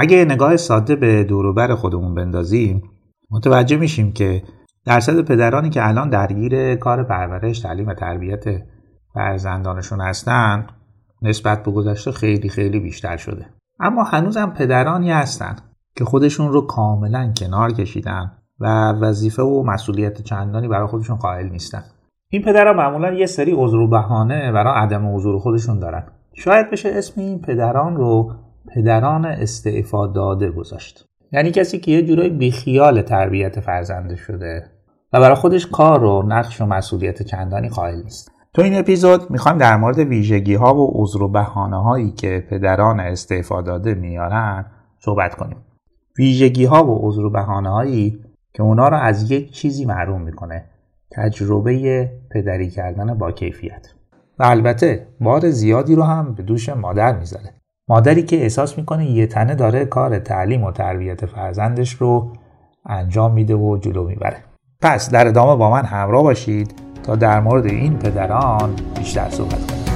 اگه نگاه ساده به دوروبر خودمون بندازیم متوجه میشیم که درصد پدرانی که الان درگیر کار پرورش تعلیم و تربیت فرزندانشون هستن نسبت به گذشته خیلی خیلی بیشتر شده. اما هنوزم پدرانی هستن که خودشون رو کاملا کنار کشیدن و وظیفه و مسئولیت چندانی برای خودشون قائل نیستن. این پدرها معمولا یه سری عذر و بهانه برای عدم حضور خودشون دارن. شاید بشه اسم این پدران رو پدران استعفا داده گذاشت. یعنی کسی که یه جورایی بیخیال تربیت فرزنده شده و برای خودش کار و نقش و مسئولیت چندانی قائل نیست. تو این اپیزود می‌خوایم در مورد ویژگی ها و عذر و بهانه هایی که پدران استعفا داده میارن صحبت کنیم. ویژگی ها و عذر و بهانه هایی که اونا رو از یک چیزی محروم می‌کنه تجربه پدری کردن با کیفیت. و البته بار زیادی رو هم به دوش مادر می‌ذاره. مادری که احساس می‌کنه یه تنه داره کار تعلیم و تربیت فرزندش رو انجام میده و جلو می‌بره. پس در ادامه با من همراه باشید تا در مورد این پدران بیشتر صحبت کنیم.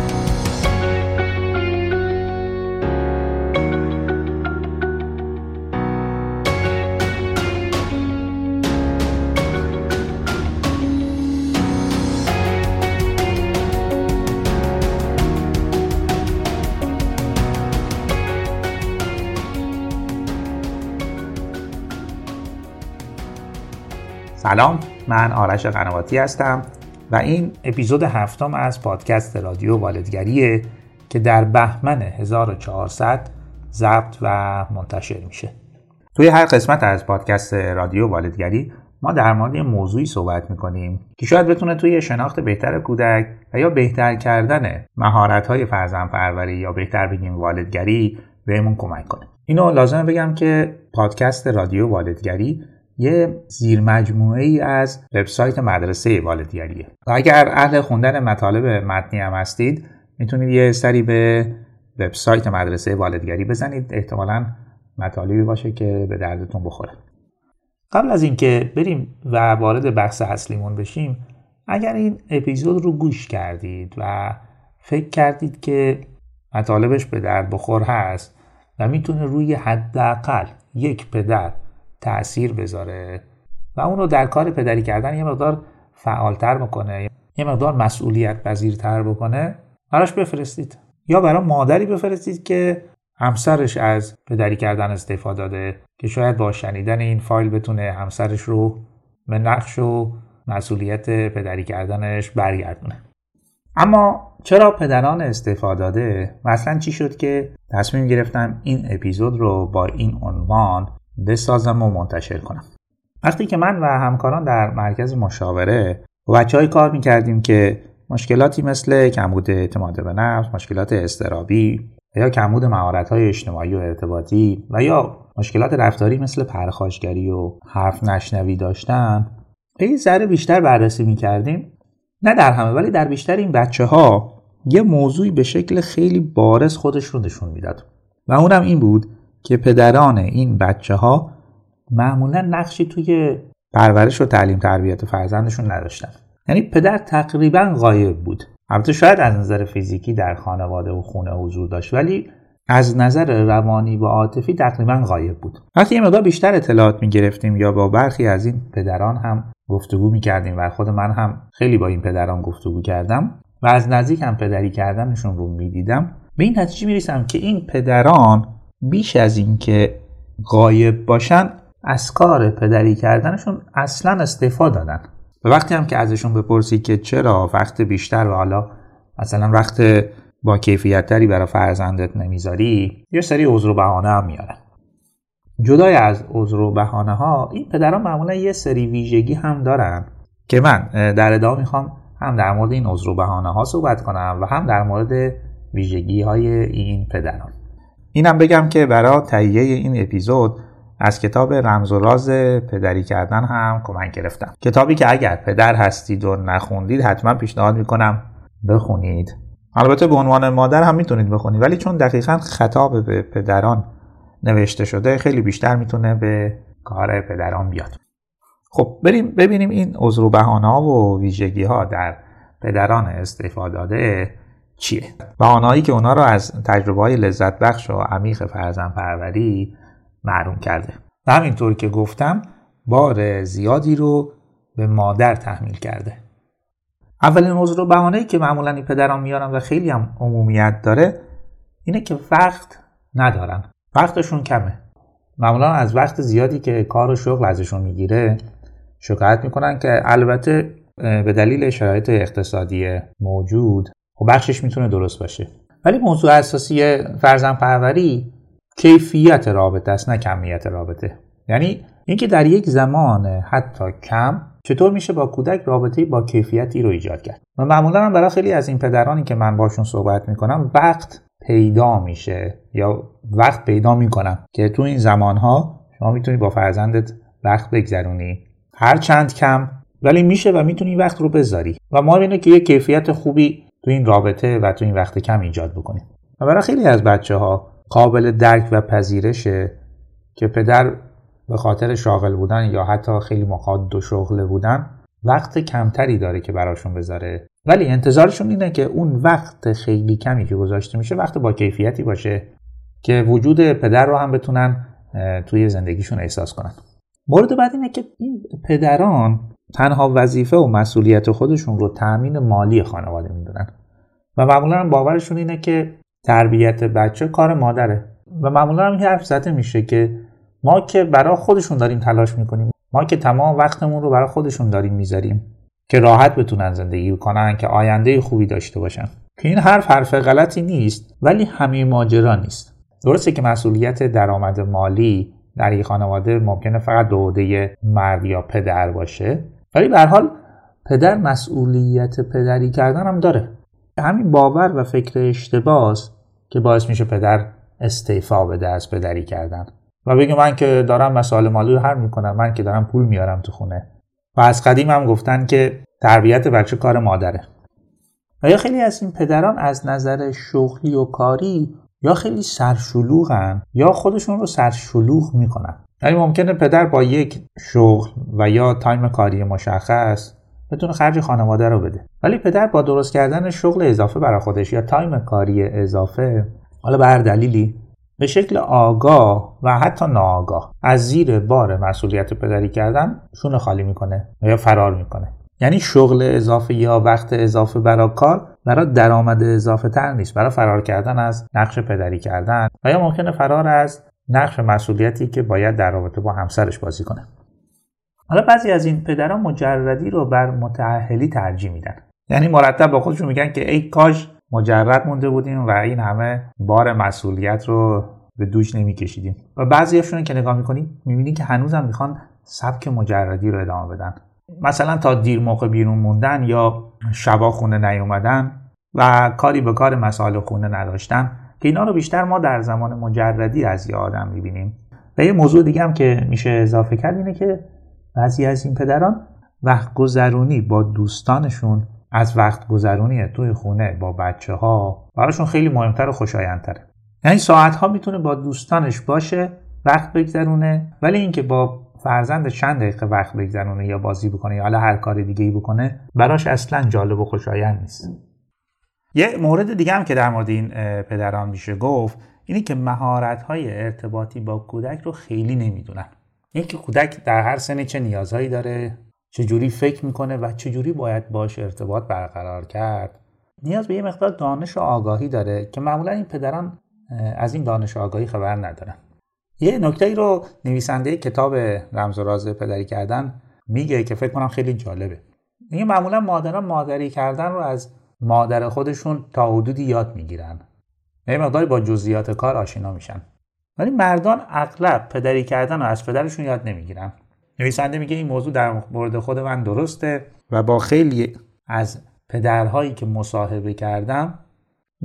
سلام من آرش قنواتی هستم و این اپیزود هفتم از پادکست رادیو والدگریه که در بهمن 1400 ضبط و منتشر میشه. توی هر قسمت از پادکست رادیو والدگری ما در مورد موضوعی صحبت می‌کنیم که شاید بتونه توی شناخت بهتر کودک و یا بهتر کردن مهارت های فرزن پروری یا بهتر بگیم والدگری بهمون کمک کنه. اینو لازم بگم که پادکست رادیو والدگری یه زیر ای از وبسایت مدرسه والدگریه و اگر اهل خوندن مطالب متنی هم هستید می‌تونید یه سری به وبسایت مدرسه والدگری بزنید. احتمالا مطالبی باشه که به دردتون بخوره. قبل از اینکه بریم و وارد بحث اصلیمون بشیم اگر این اپیزود رو گوش کردید و فکر کردید که مطالبش به درد بخور هست و می‌تونه روی حداقل یک پدر تاثیر بذاره و اون رو در کار پدری کردن یه مقدار فعالتر بکنه یه مقدار مسئولیت پذیرتر بکنه براش بفرستید. یا برای مادری بفرستید که همسرش از پدری کردن استفاده داده که شاید با شنیدن این فایل بتونه همسرش رو به نقش و مسئولیت پدری کردنش برگردونه. اما چرا پدران استفاده داده؟ مثلا چی شد که تصمیم گرفتم این اپیزود رو با این عنوان بسازم و منتشر کنم. وقتی که من و همکاران در مرکز مشاوره با بچه های کار می‌کردیم که مشکلاتی مثل کمبود اعتماد به نفس، مشکلات استرابی یا کمبود مهارت های اجتماعی و ارتباطی و یا مشکلات رفتاری مثل پرخاشگری و حرف نشنوی داشتن یه ذره بیشتر بررسی می‌کردیم. نه در همه ولی در بیشتر این بچه ها یه موضوعی به شکل خیلی بارز خودش رو نشون می‌داد. و اونم این بود که پدران این بچه ها معمولا نقشی توی پرورش و تعلیم تربیت فرزندشون نداشتن. یعنی پدر تقریبا غایب بود. البته شاید از نظر فیزیکی در خانواده و خونه حضور داشت ولی از نظر روانی و عاطفی تقریبا غایب بود. وقتی یه مقدار بیشتر اطلاعات می گرفتیم یا با برخی از این پدران هم گفتگو می کردیم و خود من هم خیلی با این پدران گفتگو کردم و از نزدیک هم پدری کردنشون رو می دیدم به این نتیجه می که این پدران بیش از اینکه غایب باشن از کار پدری کردنشون اصلا استفاده دادن. و وقتی هم که ازشون بپرسی که چرا وقت بیشتر و حالا مثلا وقت با کیفیت تری برای فرزندت نمی‌ذاری یه سری عذر و بهانه هم میارن. جدای از عذر و بهانه ها این پدران معمولا یه سری ویژگی هم دارن که من در ادامه می‌خوام هم در مورد این عذر و بهانه ها صحبت کنم و هم در مورد ویژگی های این پدران. اینم بگم که برای تهیه این اپیزود از کتاب رمز و راز پدری کردن هم کمک گرفتم. کتابی که اگر پدر هستید و نخوندید حتما پیشنهاد می‌کنم بخونید. البته به عنوان مادر هم می‌تونید بخونید ولی چون دقیقا خطاب به پدران نوشته شده خیلی بیشتر می‌تونه به کار پدران بیاد. خب بریم ببینیم این عذر و بهانه ها و ویژگی ها در پدران استفاده داده. چیه؟ و آنهایی که اونا رو از تجربه های لذت بخش و عمیق فرزن پروری محروم کرده. و همینطور که گفتم بار زیادی رو به مادر تحمیل کرده. اولین موضوع رو بهانه که معمولا این پدران میارن و خیلی هم عمومیت داره اینه که وقت ندارن. وقتشون کمه. معمولا از وقت زیادی که کار و شغل ازشون می‌گیره شکایت می‌کنن که البته به دلیل شرایط اقتصادی موجود خب بخشش می‌تونه درست باشه. ولی موضوع اساسی فرزن پروری کیفیت رابطه است نه کمیت رابطه. یعنی اینکه در یک زمان حتی کم چطور میشه با کودک رابطه با کیفیتی رو ایجاد کرد. و معمولا هم برای خیلی از این پدرانی که من باشون صحبت می‌کنم وقت پیدا میشه یا وقت پیدا می‌کنم که تو این زمانها شما می‌تونی با فرزندت وقت بگذرونی. هر چند کم ولی میشه و می‌تونی وقت رو بذاری. و ما اینه که یه کیفیت خوبی تو این رابطه و تو این وقت کم ایجاد بکنیم. و برای خیلی از بچه ها قابل درک و پذیرشه که پدر به خاطر شاغل بودن یا حتی خیلی مقاد و شغله بودن وقت کمتری داره که براشون بذاره. ولی انتظارشون اینه که اون وقت خیلی کمی که گذاشته میشه وقت با کیفیتی باشه که وجود پدر رو هم بتونن توی زندگیشون احساس کنن. مورد بعد اینه که این پدران تنها وظیفه و مسئولیت خودشون رو تأمین مالی خانواده می‌دونن. و معمولا هم باورشون اینه که تربیت بچه کار مادره. و معمولا هم حرف زده میشه که ما که برای خودشون داریم تلاش می‌کنیم ما که تمام وقتمون رو برای خودشون داریم می‌ذاریم که راحت بتونن زندگی کنن که آینده خوبی داشته باشن. که این حرف حرف غلطی نیست ولی همه ماجرا نیست. درسته که مسئولیت درآمد مالی در یک خانواده ممکنه فقط دوده مرد یا پدر باشه. ولی به حال پدر مسئولیت پدری کردن هم داره. همین باور و فکر اشتباس که باعث میشه پدر استعفا بده از پدری کردن. و بگه من که دارم مسائل مالی رو حل می‌کنم من که دارم پول میارم تو خونه. و از قدیم هم گفتن که تربیت بچه کار مادره. و یا خیلی از این پدران از نظر شغلی و کاری یا خیلی سرشلوغن یا خودشون رو سرشلوغ می‌کنن. یعنی ممکنه پدر با یک شغل و یا time کاری مشخص بتونه خرج خانواده رو بده. ولی پدر با درست کردن شغل اضافه برای خودش یا time کاری اضافه حالا به دلیلی به شکل آگاه و حتی ناآگاه از زیر بار مسئولیت پدری کردن شونه خالی می‌کنه یا فرار می‌کنه. یعنی شغل اضافه یا وقت اضافه برای کار برای درآمد اضافه تر نیست. برای فرار کردن از نقش پدری کردن. و یا ممکنه فرار از نقش مسئولیتی که باید در رابطه با همسرش بازی کنه. حالا بعضی از این پدران مجردی رو بر متعهلی ترجیح میدن. یعنی مرتب با خودشون میگن که ای کاش مجرد مونده بودیم و این همه بار مسئولیت رو به دوش نمیکشیدیم. و بعضیاشون که نگاه می‌کنیم می‌بینی که هنوزم می‌خوان سبک مجردی رو ادامه بدن. مثلا تا دیر موقع بیرون موندن یا شبا خونه نیومدن و کاری به کار مسائل خونه نداشتن که اینا رو بیشتر ما در زمان مجردی از یه آدم می‌بینیم. و یه موضوع دیگه هم که میشه اضافه کرد اینه که بعضی از این پدران وقت گذرونی با دوستانشون از وقت گذرونی توی خونه با بچه ها براشون خیلی مهمتر و خوشایندتره. یعنی ساعت ها می‌تونه با دوستانش باشه وقت بگذرونه ولی اینکه با فرزند چند دقیقه وقت بگذرونه یا بازی بکنه یا حالا هر کار دیگه ای بکنه براش اصلا جالب و خوشایند نیست. یه مورد دیگه هم که در مورد این پدران میشه گفت اینه که مهارت های ارتباطی با کودک رو خیلی نمی‌دونن. اینکه کودک در هر سنی چه نیازهایی داره چجوری فکر می‌کنه و چجوری باید باش ارتباط برقرار کرد نیاز به یه مقدار دانش و آگاهی داره که معمولا این پدران از این دانش آگاهی خبر ندارن. یه نکته ای رو نویسنده کتاب رمز و راز پدری کردن میگه که فکر کنم خیلی جالبه. این معمولا مادران مادری کردن رو از مادر خودشون تا حدودی یاد می‌گیرن. یه مقداری با جزئیات کار آشنا میشن. ولی مردان اغلب پدری کردن رو از پدرشون یاد نمی‌گیرن. نویسنده میگه این موضوع در مورد خود من درسته و با خیلی از پدرهایی که مصاحبه کردم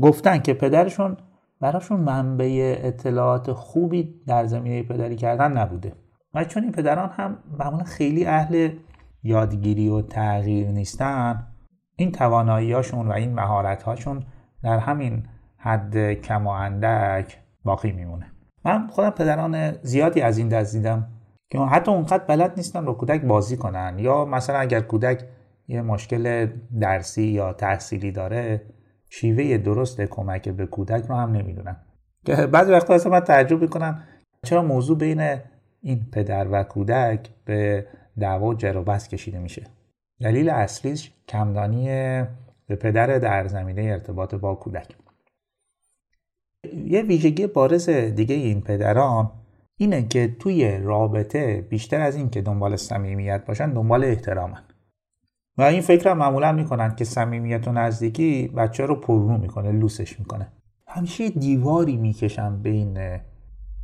گفتن که پدرشون براشون منبع اطلاعات خوبی در زمینه پدری کردن نبوده. و چون این پدران هم معمولا خیلی اهل یادگیری و تغییر نیستن این تواناییاشون و این مهارتهاشون در همین حد کم و اندک باقی میمونه. من خودم پدران زیادی از این دست دیدم که حتی اونقدر بلد نیستن با کودک بازی کنن. یا مثلا اگر کودک یه مشکل درسی یا تحصیلی داره شیوه درست کمک به کودک رو هم نمی‌دونن که بعضی وقتا اصلا من تعجب می‌کنم چرا موضوع بین این پدر و کودک به دعوا و بحث کشیده میشه. دلیل اصلیش کمدانی به پدر در زمینه ارتباط با کودک. یه ویژگی بارز دیگه این پدران اینه که توی رابطه بیشتر از این که دنبال صمیمیت باشن دنبال احترامن. و این فکر هم معمولا می‌کنن که صمیمیت و نزدیکی بچه رو پررو می‌کنه لوسش می‌کنه. همیشه دیواری می‌کشن بین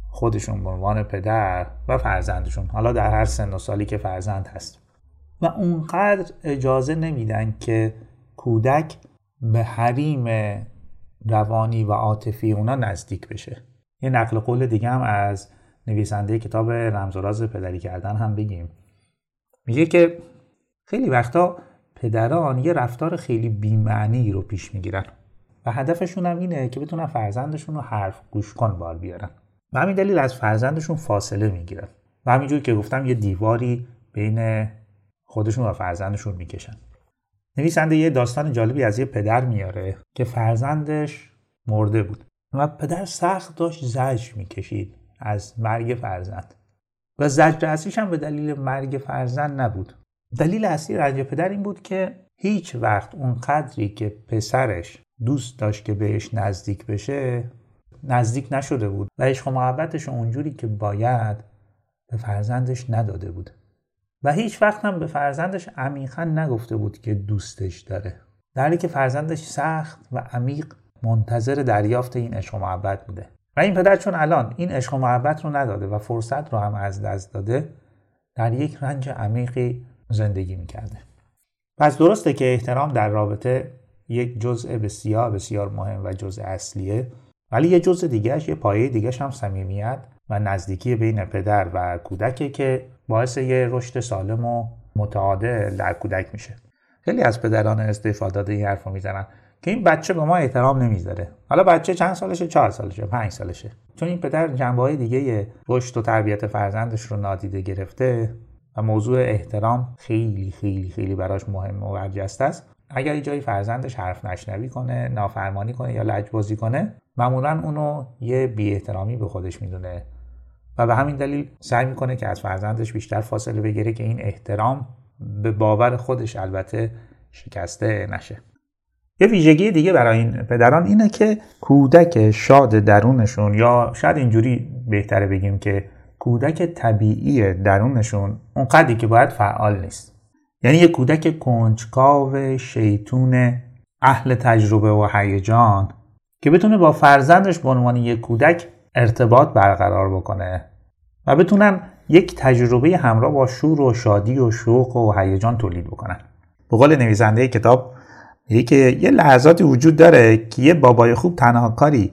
خودشون به عنوان پدر و فرزندشون. حالا در هر سن و سالی که فرزند هست. و اونقدر اجازه نمیدن که کودک به حریم روانی و عاطفی اونا نزدیک بشه. یه نقل قول دیگه هم از نویسنده کتاب رمز و راز پدری کردن هم بگیم. میگه که خیلی وقتا پدران یه رفتار خیلی بیمعنی رو پیش می‌گیرن و هدفشون هم اینه که بتونن فرزندشون رو حرف گوش کن بار بیارن. و همین دلیل از فرزندشون فاصله می‌گیرن. و همینجور که گفتم یه دیواری بین خودشون و فرزندشون می‌کشن. نویسنده یه داستان جالبی از یه پدر میاره که فرزندش مرده بود و پدر سخت داشت زجر می‌کشید از مرگ فرزند. و زجر اصلیش هم به دلیل مرگ فرزند نبود. دلیل اصلی رنج پدر این بود که هیچ وقت اون قدری که پسرش دوست داشت که بهش نزدیک بشه نزدیک نشده بود و عشق و محبتش اونجوری که باید به فرزندش نداده بود. و هیچ وقت هم به فرزندش عمیقا نگفته بود که دوستش داره. در حالی که فرزندش سخت و عمیق منتظر دریافت این عشق و محبت بوده. و این پدر چون الان این عشق و محبت رو نداده و فرصت رو هم از دست داده در یک رنج عمیقی زندگی می‌کرده. پس درسته که احترام در رابطه یک جزء بسیار بسیار مهم و جزء اصلیه ولی یه جزء دیگهش یه پایه دیگهش هم صمیمیت و نزدیکی بین پدر و کودکه که باعث یه رشد سالم و متعادل در کودک میشه. خیلی از پدران استفاده این حرف می‌زنن که این بچه به ما احترام نمی‌ذاره. حالا بچه چند سالشه؟ چهار سالشه پنج سالشه. چون این پدر جنبه های دیگه رشد و تربیت فرزندش رو نادیده گرفته و موضوع احترام خیلی خیلی خیلی براش مهم و برجسته است. اگر جایی فرزندش حرف نشنوی کنه نافرمانی کنه یا لجبازی کنه معمولا اونو یه بی احترامی به خودش می‌دونه. و به همین دلیل سعی می‌کنه که از فرزندش بیشتر فاصله بگیره که این احترام به باور خودش البته شکسته نشه. یه ویژگی دیگه برای این پدران اینه که کودک شاد درونشون یا شاید اینجوری بهتره بگیم که کودک طبیعی درونشون اونقدری که باید فعال نیست. یعنی یه کودک کنجکاو شیطون اهل تجربه و هیجان که بتونه با فرزندش به عنوان یک کودک ارتباط برقرار بکنه و بتونن یک تجربه همراه با شور و شادی و شوق و هیجان تولید بکنن. به قول نویسنده کتاب میگه که یه لحظاتی وجود داره که یه بابای خوب تنها کاری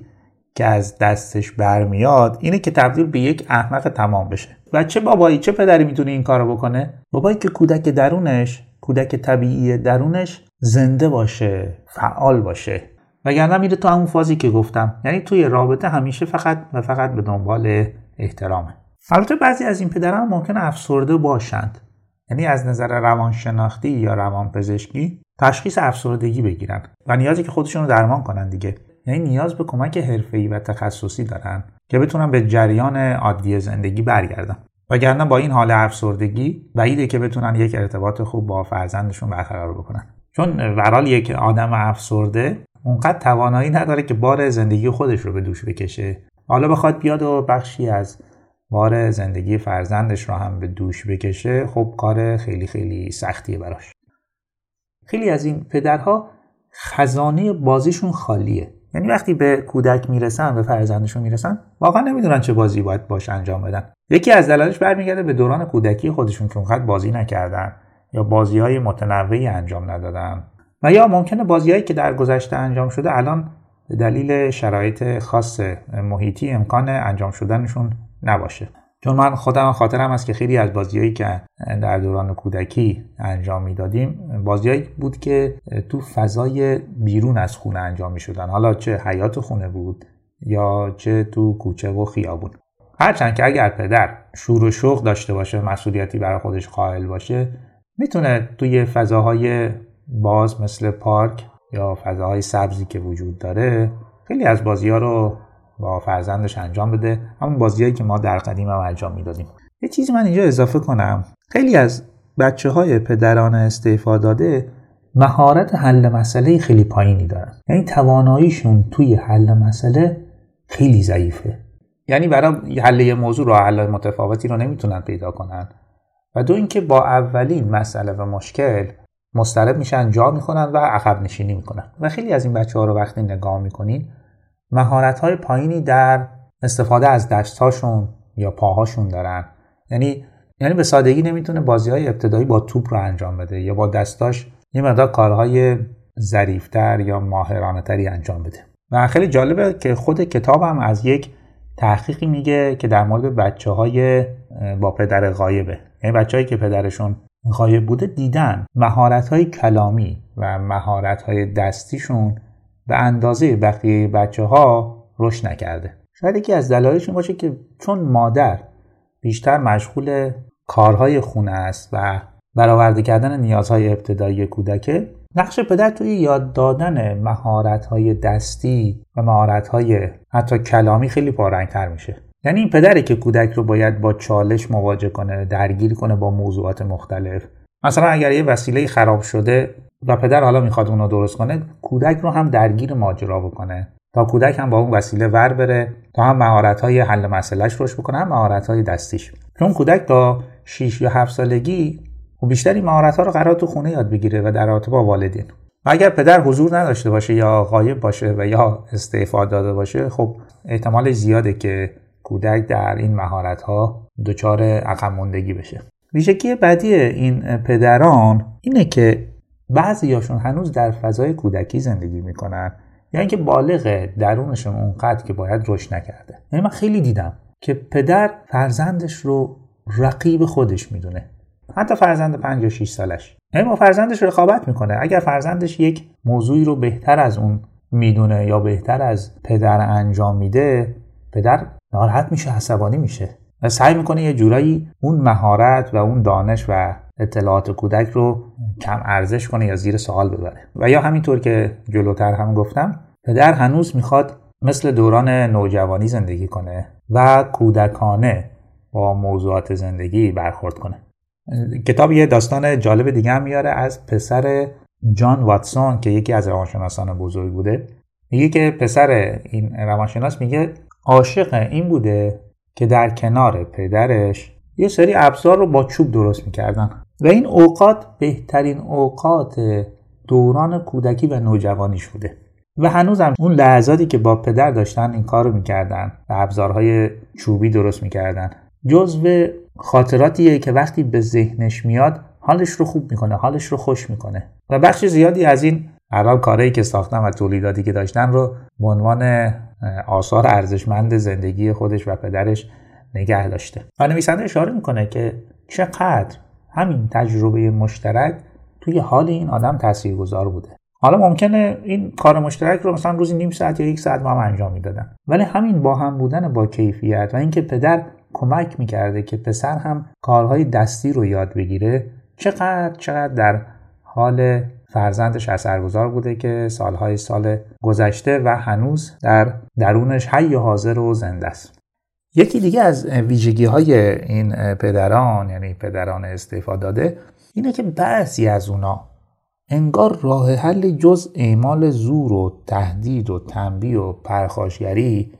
که از دستش برمیاد اینه که تبدیل به یک احمق تمام بشه. و چه بابایی چه پدری می‌تونه این کارو بکنه؟ بابایی که کودک درونش کودک طبیعی درونش زنده باشه فعال باشه. وگرنه میره تو همون فازی که گفتم. یعنی توی رابطه همیشه فقط و فقط به دنبال احترامه. البته بعضی از این پدران ممکن افسرده باشند. یعنی از نظر روانشناختی یا روانپزشکی تشخیص افسردگی بگیرن و نیازی که خودشون رو درمان کنن دیگه. یعنی نیاز به کمک حرفه‌ای و تخصصی دارن که بتونن به جریان عادی زندگی برگردن. وگرنه با این حال افسردگی بعیده که بتونن یک ارتباط خوب با فرزندشون برقرار بکنن. چون ورال یک آدم افسرده اونقدر توانایی نداره که بار زندگی خودش رو به دوش بکشه. حالا بخواد بیاد و بخشی از بار زندگی فرزندش رو هم به دوش بکشه خب کار خیلی خیلی سختیه براش. خیلی از این پدرها خزانه بازیشون خالیه. یعنی وقتی به کودک می‌رسن به فرزندشون می‌رسن واقعا نمی‌دونن چه بازی باید باش انجام بدن. یکی از دلایلش برمیگرده به دوران کودکی خودشون که اونقدر بازی نکردن یا بازی های متنوعی انجام ندادن. و یا ممکنه بازیهایی که در گذشته انجام شده الان به دلیل شرایط خاص محیطی امکان انجام شدنشون نباشه. چون من خودم خاطرم است که خیلی از بازیهایی که در دوران کودکی انجام می‌دادیم بازیهایی بود که تو فضای بیرون از خونه انجام می شدن حالا چه حیات خونه بود یا چه تو کوچه و خیابون. هرچند که اگر پدر شور و شوق داشته باشه مسئولیتی برای خودش قائل باشه می‌تونه توی فضاهای باز مثل پارک یا فضاهای سبزی که وجود داره خیلی از بازی ها رو با فرزندش انجام بده. همون بازیایی که ما در قدیم هم انجام می‌دادیم. یه چیزی من اینجا اضافه کنم. خیلی از بچه های پدران استعفا داده مهارت حل مسئله خیلی پایینی دارن. یعنی تواناییشون توی حل مسئله خیلی ضعیفه. یعنی برای حل یه موضوع راه حل متفاوتی رو نمی‌تونن پیدا کنن. و دو اینکه با اولین مسئله و مشکل مسترب میشن جا می‌کنن و عقب نشینی می‌کنن. و خیلی از این بچه ها رو وقتی نگاه می‌کنین مهارت های پایینی در استفاده از دستهاشون یا پاهاشون دارن. یعنی یعنی به سادگی نمی‌تونه بازی های ابتدایی با توپ رو انجام بده یا با دستاش یه مقدار کارهای ظریفتر یا ماهرانه تری انجام بده. و خیلی جالبه که خود کتاب هم از یک تحقیقی میگه که در مورد بچه های با پدر غایبه. یعنی بچههایی که پدرشون غایب بوده دیدن مهارت های کلامی و مهارت های دستیشون به اندازه بقیه بچه ها رشد نکرده. شاید یکی از دلایلش باشه که چون مادر بیشتر مشغول کارهای خونه است و برآورده کردن نیازهای ابتدایی کودکه نقش پدر توی یاد دادن مهارت‌های دستی و مهارت‌های حتی کلامی خیلی پارنگتر میشه. یعنی این پدری که کودک رو باید با چالش مواجه کنه درگیر کنه با موضوعات مختلف مثلا اگر یه وسیله خراب شده و پدر حالا می‌خواد اون رو درست کنه کودک رو هم درگیر ماجرا بکنه. تا کودک هم با اون وسیله ور بره تا هم مهارت های حل مسئلهش روش بکنه هم مهارت های دستیش. چون کودک تا 6 یا 7 سالگی و بیشتری مهارت ها رو قرار تو خونه یاد بگیره و در رابطه با والدین. و اگر پدر حضور نداشته باشه یا غایب باشه و یا استعفا داده باشه خب احتمال زیاده که کودک در این مهارت ها دچار عقب بشه. ویژگی بعدی این پدران اینه که بعضیاشون هنوز در فضای کودکی زندگی می‌کنن. یا اینکه بالغ درونشون اونقدر که باید رشد نکرده. یعنی من خیلی دیدم که پدر فرزندش رو رقیب خودش می‌دونه. حتی فرزند 5 یا 6 سالش. یعنی با فرزندش رقابت می‌کنه. اگر فرزندش یک موضوعی رو بهتر از اون می‌دونه یا بهتر از پدر انجام میده پدر ناراحت میشه عصبانی میشه. سعی می‌کنه یه جورایی اون مهارت و اون دانش و اطلاعات کودک رو کم ارزش کنه یا زیر سوال ببره. و یا همینطور که جلوتر هم گفتم پدر هنوز می‌خواد مثل دوران نوجوانی زندگی کنه و کودکانه با موضوعات زندگی برخورد کنه. کتاب یه داستان جالب دیگه هم میاره از پسر جان واتسون که یکی از روانشناسان بزرگ بوده. میگه که پسر این روانشناس میگه عاشق این بوده که در کنار پدرش یه سری ابزار رو با چوب درست می‌کردن. و این اوقات بهترین اوقات دوران کودکی و نوجوانیش بوده و هنوزم اون لحظاتی که با پدر داشتن این کار رو می‌کردن و ابزارهای چوبی درست می‌کردن جزو خاطراتیه که وقتی به ذهنش میاد حالش رو خوب می‌کنه حالش رو خوش می‌کنه. و بخش زیادی از این هر کارهایی که ساختن و تولیداتی که داشتن رو به عنوان آثار ارزشمند زندگی خودش و پدرش نگه داشته. و نویسنده اشاره می‌کنه که چقدر همین تجربه مشترک توی حال این آدم تاثیرگذار بوده. حالا ممکنه این کار مشترک رو مثلا روزی نیم ساعت یا یک ساعت با هم انجام می‌دادن. ولی همین با هم بودن با کیفیت و اینکه پدر کمک می‌کرده که پسر هم کارهای دستی رو یاد بگیره چقدر چقدر در حال فرزندش اثرگذار بوده که سالهای سال گذشته و هنوز در درونش حی حاضر و زنده است. یکی دیگه از ویژگی های این پدران یعنی پدران استعفا داده اینه که بعضی از اونا انگار راه حل جز اعمال زور و تهدید و تنبیه و پرخاشگری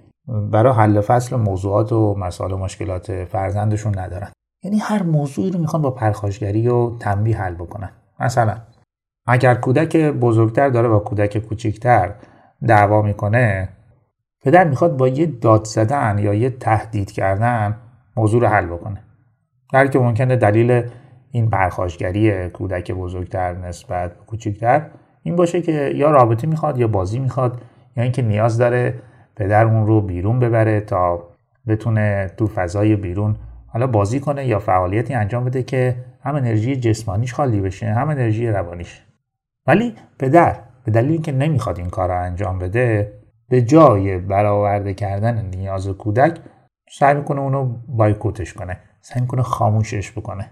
برای حل فصل موضوعات و مسائل و مشکلات فرزندشون ندارن. یعنی هر موضوعی رو می‌خوان با پرخاشگری و تنبیه حل بکنن. مثلا اگر کودک بزرگتر داره با کودک کوچکتر دعوا می‌کنه پدر می‌خواد با یه داد زدن یا یه تهدید کردن موضوع رو حل بکنه. در که ممکنه دلیل این پرخاشگری کودک بزرگتر نسبت به کوچکتر این باشه که یا رابطه می‌خواد یا بازی می‌خواد یا اینکه نیاز داره پدر اون رو بیرون ببره تا بتونه تو فضای بیرون حالا بازی کنه یا فعالیتی انجام بده که هم انرژی جسمانیش خالی بشه هم انرژی روانیش. ولی پدر به دلیل اینکه نمی‌خواد این کار رو انجام بده به جای برآورده کردن نیاز کودک سعی می‌کنه اونو بایکوتش کنه سعی می‌کنه خاموشش بکنه.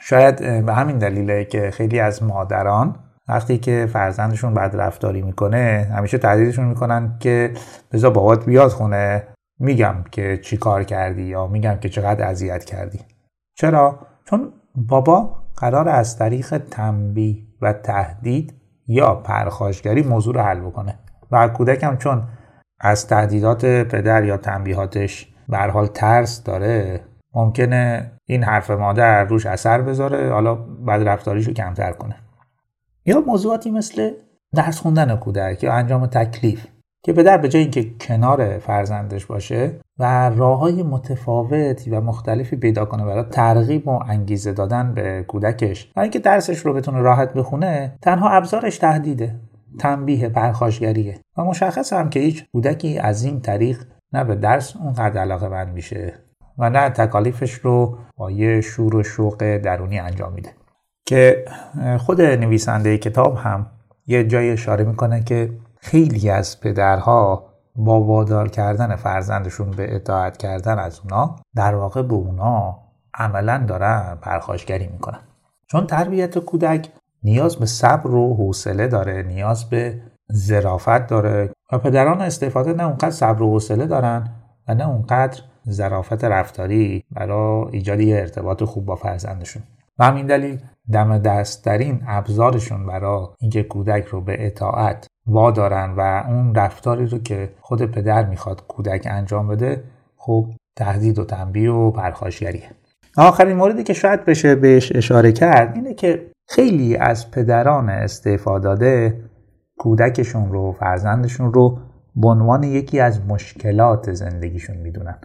شاید به همین دلیله که خیلی از مادران وقتی که فرزندشون بد رفتاری می‌کنه همیشه تهدیدشون می‌کنن که بذار بابات بیاد خونه میگم که چی کار کردی یا میگم که چقدر اذیت کردی. چرا؟ چون بابا قرار از طریق تنبیه و تهدید یا پرخاشگری موضوع رو حل بکنه. و کودکم چون از تهدیدات پدر یا تنبیهاتش به حال ترس داره ممکنه این حرف مادر روش اثر بذاره حالا بعد رفتاریش رو کمتر کنه. یا موضوعاتی مثل درس خوندن کودک یا انجام تکلیف که پدر به جای اینکه کنار فرزندش باشه و راه های متفاوتی و مختلفی پیدا کنه برای ترغیب و انگیزه دادن به کودکش. و اینکه درسش رو بتونه راحت بخونه تنها ابزارش تهدیده تنبیه پرخاشگریه. و مشخص هم که هیچ کودکی از این طریق نه به درس اونقدر علاقه بند میشه و نه تکالیفش رو با یه شور و شوق درونی انجام میده. که خود نویسنده کتاب هم یه جای اشاره می‌کنه که خیلی از پدرها با وادار کردن فرزندشون به اطاعت کردن از اونا در واقع به اونا عملا دارن پرخاشگری می‌کنن. چون تربیت کودک نیاز به صبر و حوصله داره نیاز به ظرافت داره و پدران استفاده نه اونقدر صبر و حوصله دارن و نه اونقدر ظرافت رفتاری برای ایجاد یه ارتباط خوب با فرزندشون. و همین دلیل دم دستترین ابزارشون برای اینکه کودک رو به اطاعت وادارن و اون رفتاری رو که خود پدر می‌خواد کودک انجام بده خب تهدید و تنبیه و پرخاشگریه. آخرین موردی که شاید بشه بهش اشاره کرد اینه که خیلی از پدران استعفا داده کودکشون رو فرزندشون رو به عنوان یکی از مشکلات زندگیشون می‌دونن.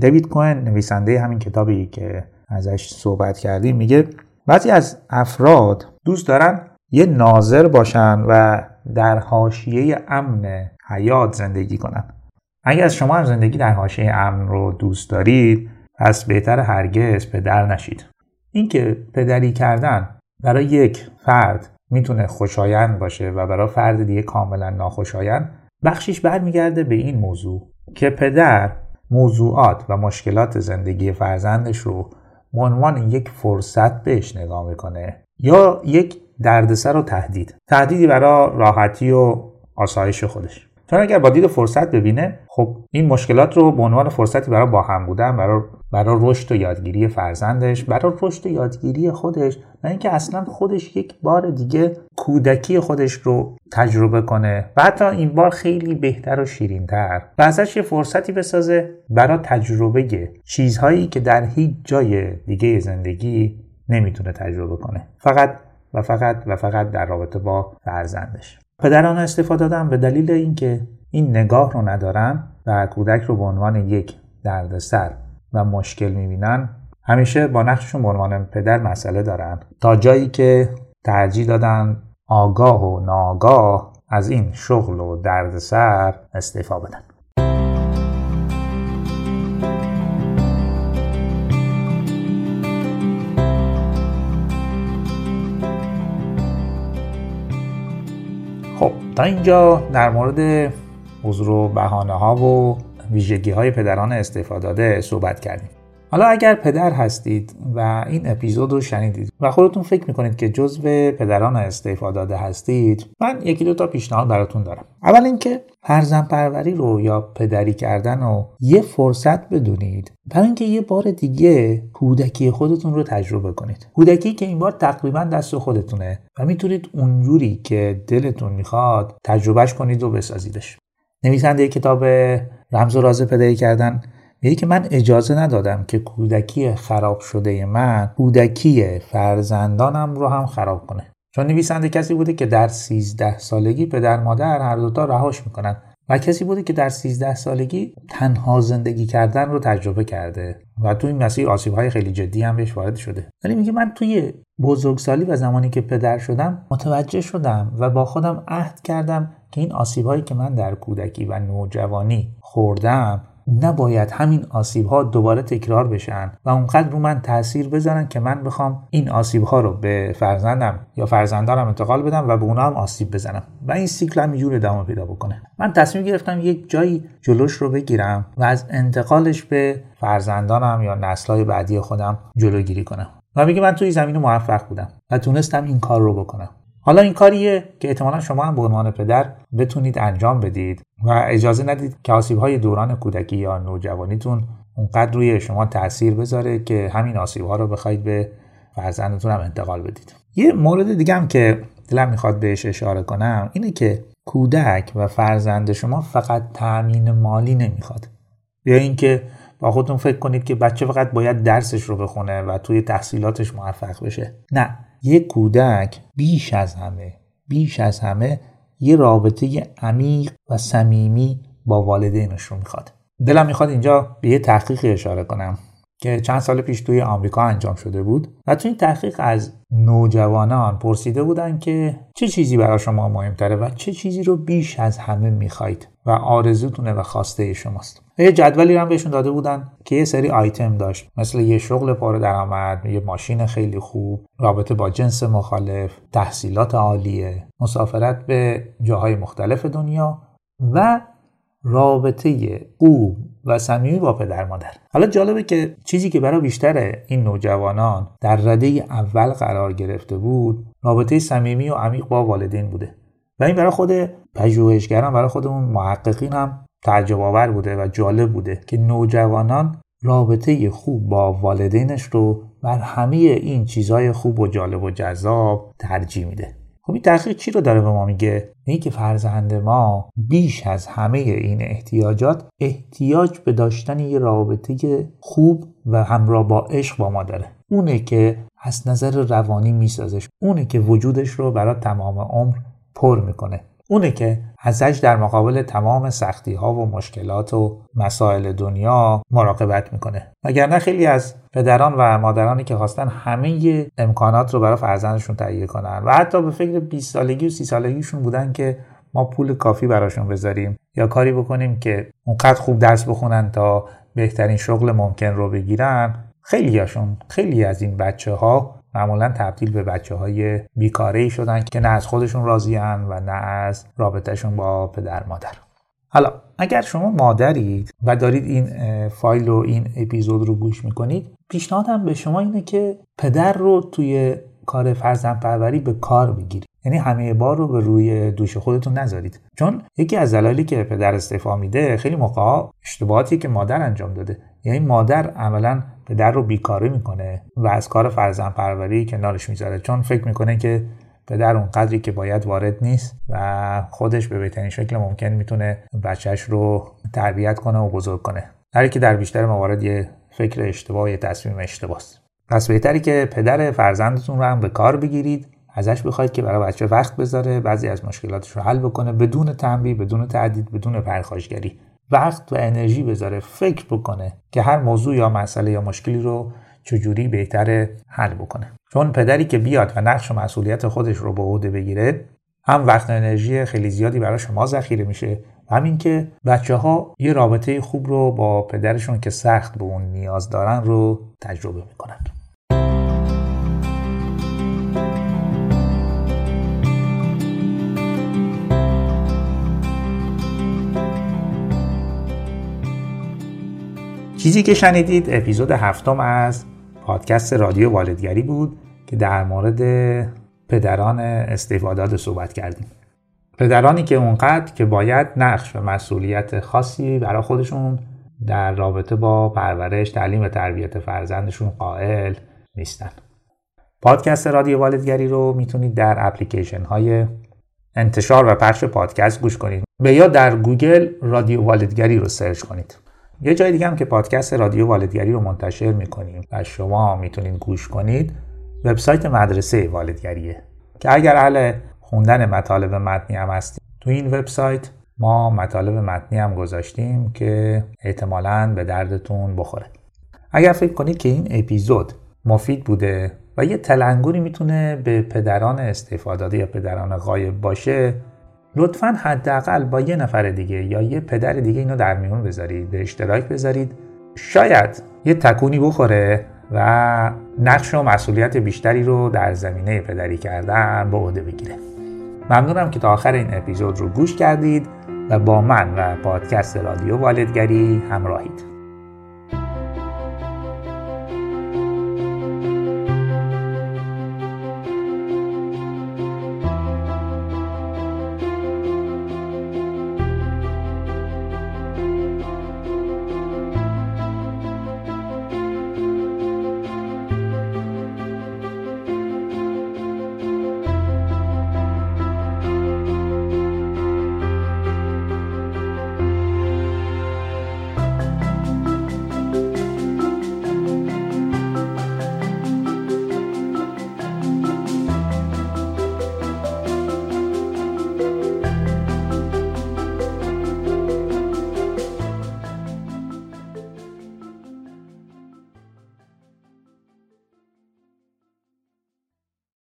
دیوید کوهن نویسنده همین کتابی که ازش صحبت کردیم میگه بعضی از افراد دوست دارن یه ناظر باشن و در حاشیه امن حیات زندگی کنن. اگر از شما هم زندگی در حاشیه امن رو دوست دارید پس بهتر هرگز پدر نشید. اینکه پدری کردن برای یک فرد می‌تونه خوشایند باشه و برای فرد دیگه کاملا ناخوشایند بخشیش برمیگرده به این موضوع که پدر موضوعات و مشکلات زندگی فرزندش رو عنوان یک فرصت بهش نگاه می‌کنه. یا یک دردسر و تهدید. تهدیدی برای راحتی و آسایش خودش. چون اگر با دید فرصت ببینه خب این مشکلات رو به عنوان فرصتی برای با هم بودن برای برای رشد و یادگیری فرزندش برای رشد و یادگیری خودش و اینکه اصلا خودش یک بار دیگه کودکی خودش رو تجربه کنه. و حتی این بار خیلی بهتر و شیرینتر. و ازش یه فرصتی بسازه برای تجربه چیزهایی که در هیچ جای دیگه زندگی نمی‌تونه تجربه کنه. فقط و فقط و فقط در رابطه با فرزندش. پدران استفاده دادن به دلیل اینکه این نگاه رو ندارن و کودک رو به عنوان یک دردسر و مشکل می‌بینن همیشه با نقششون به عنوان پدر مسئله دارن. تا جایی که ترجیح دادن آگاه و ناگاه از این شغل و دردسر استعفا بدن. اینجا در مورد حضور و بهانه ها و ویژگی های پدران استفاده داده صحبت کردیم. حالا اگر پدر هستید و این اپیزود رو شنیدید و خودتون فکر می‌کنید که جزو پدران استعفا داده هستید من یکی دو تا پیشنهاد براتون دارم. اول اینکه فرزند پروری رو یا پدری کردن رو یه فرصت بدونید برای اینکه یه بار دیگه کودکی خودتون رو تجربه کنید. کودکی که این بار تقریبا دست خودتونه و می‌تونید اونجوری که دلتون می‌خواد تجربهش کنید و بسازیدش. نویسنده کتاب رمز و راز پدری کردن. میگه که من اجازه ندادم که کودکی خراب شده من کودکی فرزندانم رو هم خراب کنه. چون نویسنده کسی بوده که در 13 سالگی پدر مادر هر دوتا رهاش می‌کنن و کسی بوده که در 13 سالگی تنها زندگی کردن رو تجربه کرده و تو این مسیر آسیب های خیلی جدی هم بهش وارد شده. ولی میگه من توی بزرگسالی و زمانی که پدر شدم متوجه شدم و با خودم عهد کردم که این آسیب هایی که من در کودکی و نوجوانی خوردم نباید همین آسیب ها دوباره تکرار بشن و اونقدر رو من تاثیر بذارن که من بخوام این آسیب ها رو به فرزندم یا فرزندانم انتقال بدم و به اونا هم آسیب بزنم و این سیکل همینجور ادامه پیدا بکنه. من تصمیم گرفتم یک جایی جلوش رو بگیرم و از انتقالش به فرزندانم یا نسلهای بعدی خودم جلوگیری کنم. و میگه من توی زمین موفق بودم و تونستم این کار رو بکنم. حالا این کاریه که احتمالا شما هم به عنوان پدر بتونید انجام بدید و اجازه ندید که آسیب های دوران کودکی یا نوجوانیتون اونقدر روی شما تاثیر بذاره که همین آسیب ها رو بخواید به فرزندتون هم انتقال بدید. یه مورد دیگه هم که دلم می‌خواد بهش اشاره کنم اینه که کودک و فرزند شما فقط تأمین مالی نمی‌خواد. یا اینکه با خودتون فکر کنید که بچه فقط باید درسش رو بخونه و توی تحصیلاتش موفق بشه. نه. یک کودک بیش از همه بیش از همه یه رابطه عمیق و صمیمی با والدینش رو می‌خواد. دلم می‌خواد اینجا به یه تحقیقی اشاره کنم. که چند سال پیش توی آمریکا انجام شده بود و تو این تحقیق از نوجوانان پرسیده بودن که چه چیزی برای شما مهمتره و چه چیزی رو بیش از همه می‌خواید و آرزوتونه و خواسته شماست. یه جدولی هم بهشون داده بودن که یه سری آیتم داشت. مثل یه شغل پر درآمد یه ماشین خیلی خوب رابطه با جنس مخالف تحصیلات عالیه مسافرت به جاهای مختلف دنیا و رابطه خوب و صمیمی با پدر مادر. حالا جالبه که چیزی که برای بیشتر این نوجوانان در رده اول قرار گرفته بود رابطه صمیمی و عمیق با والدین بوده. و این برای خود پژوهشگران برای خودمون محققین هم تعجب آور بوده و جالب بوده که نوجوانان رابطه خوب با والدینش رو بر همه این چیزهای خوب و جالب و جذاب ترجیح میده. خب این تحقیق چی رو داره به ما میگه؟ اینه که فرزند ما بیش از همه این احتیاجات احتیاج به داشتن یه رابطه خوب و همراه با عشق با ما داره. اونه که از نظر روانی میسازش اونه که وجودش رو برای تمام عمر پر می‌کنه. اونه که ازش در مقابل تمام سختی ها و مشکلات و مسائل دنیا مراقبت می‌کنه. نه خیلی از پدران و مادرانی که خواستن همه امکانات رو برای فرزندشون تهیه کنن و حتی به فکر 20 سالگی و 30 سالگیشون بودن که ما پول کافی براشون بذاریم یا کاری بکنیم که اونقدر خوب درس بخونن تا بهترین شغل ممکن رو بگیرن خیلی هاشون خیلی از این بچه ها معمولا تبدیل به بچه های بیکاره شدن که نه از خودشون راضیان و نه از رابطهشون با پدر مادر. حالا اگر شما مادرید و دارید این فایل و این اپیزود رو گوش می‌کنید پیشنهادم به شما اینه که پدر رو توی کار فرزند پروری به کار بگیرید. یعنی همه بار رو به روی دوش خودتون نذارید. چون یکی از دلایلی که پدر استعفا میده خیلی موقع اشتباهاتی که مادر انجام داده. یعنی مادر عملا پدر رو بیکاره می‌کنه و از کار فرزند پروری کنارش می‌ذاره. چون فکر می‌کنه که پدر اون قدری که باید وارد نیست و خودش به بهترین شکل ممکن می‌تونه بچهش رو تربیت کنه و بزرگ کنه. در که در بیشتر موارد یه فکر اشتباه یه تصمیم اشتباهست پس بهتری که پدر فرزندتون رو هم به کار بگیرید ازش بخواید که برای بچه وقت بذاره بعضی از مشکلاتش رو حل بکنه بدون تنبیه بدون تعدید بدون پرخاشگری. وقت و انرژی بذاره فکر بکنه که هر موضوع یا مسئله یا مشکلی رو چجوری بهتر حل بکنه. چون پدری که بیاد و نقش و مسئولیت خودش رو به عهده بگیره هم وقت و انرژی خیلی زیادی برای شما ذخیره میشه همین که بچه ها یه رابطه خوب رو با پدرشون که سخت به اون نیاز دارن رو تجربه می‌کنن. چیزی که شنیدید اپیزود هفتم از پادکست رادیو والدگری بود که در مورد پدران استعفا داده صحبت کردیم. پدرانی که اونقدر که باید نقش و مسئولیت خاصی برای خودشون در رابطه با پرورش تعلیم و تربیت فرزندشون قائل نیستن. پادکست رادیو والدگری رو می‌تونید در اپلیکیشن های انتشار و پخش پادکست گوش کنید به یا در گوگل رادیو والدگری رو search کنید. یه جای دیگه هم که پادکست رادیو والدگری رو منتشر می‌کنیم و شما می‌تونید گوش کنید وبسایت مدرسه والدگریه که اگر اهل خوندن مطالب متنی هم هستید تو این وبسایت ما مطالب متنی هم گذاشتیم که احتمالا به دردتون بخوره. اگر فکر کنید که این اپیزود مفید بوده و یه تلنگری می‌تونه به پدران استفاده یا پدران غایب باشه لطفا حداقل با یه نفر دیگه یا یه پدر دیگه اینو در میون بذارید به اشتراک بذارید. شاید یه تکونی بخوره و نقش و مسئولیت بیشتری رو در زمینه پدری کردن به عهده بگیره. ممنونم که تا آخر این اپیزود رو گوش کردید و با من و پادکست رادیو والدگری همراهید.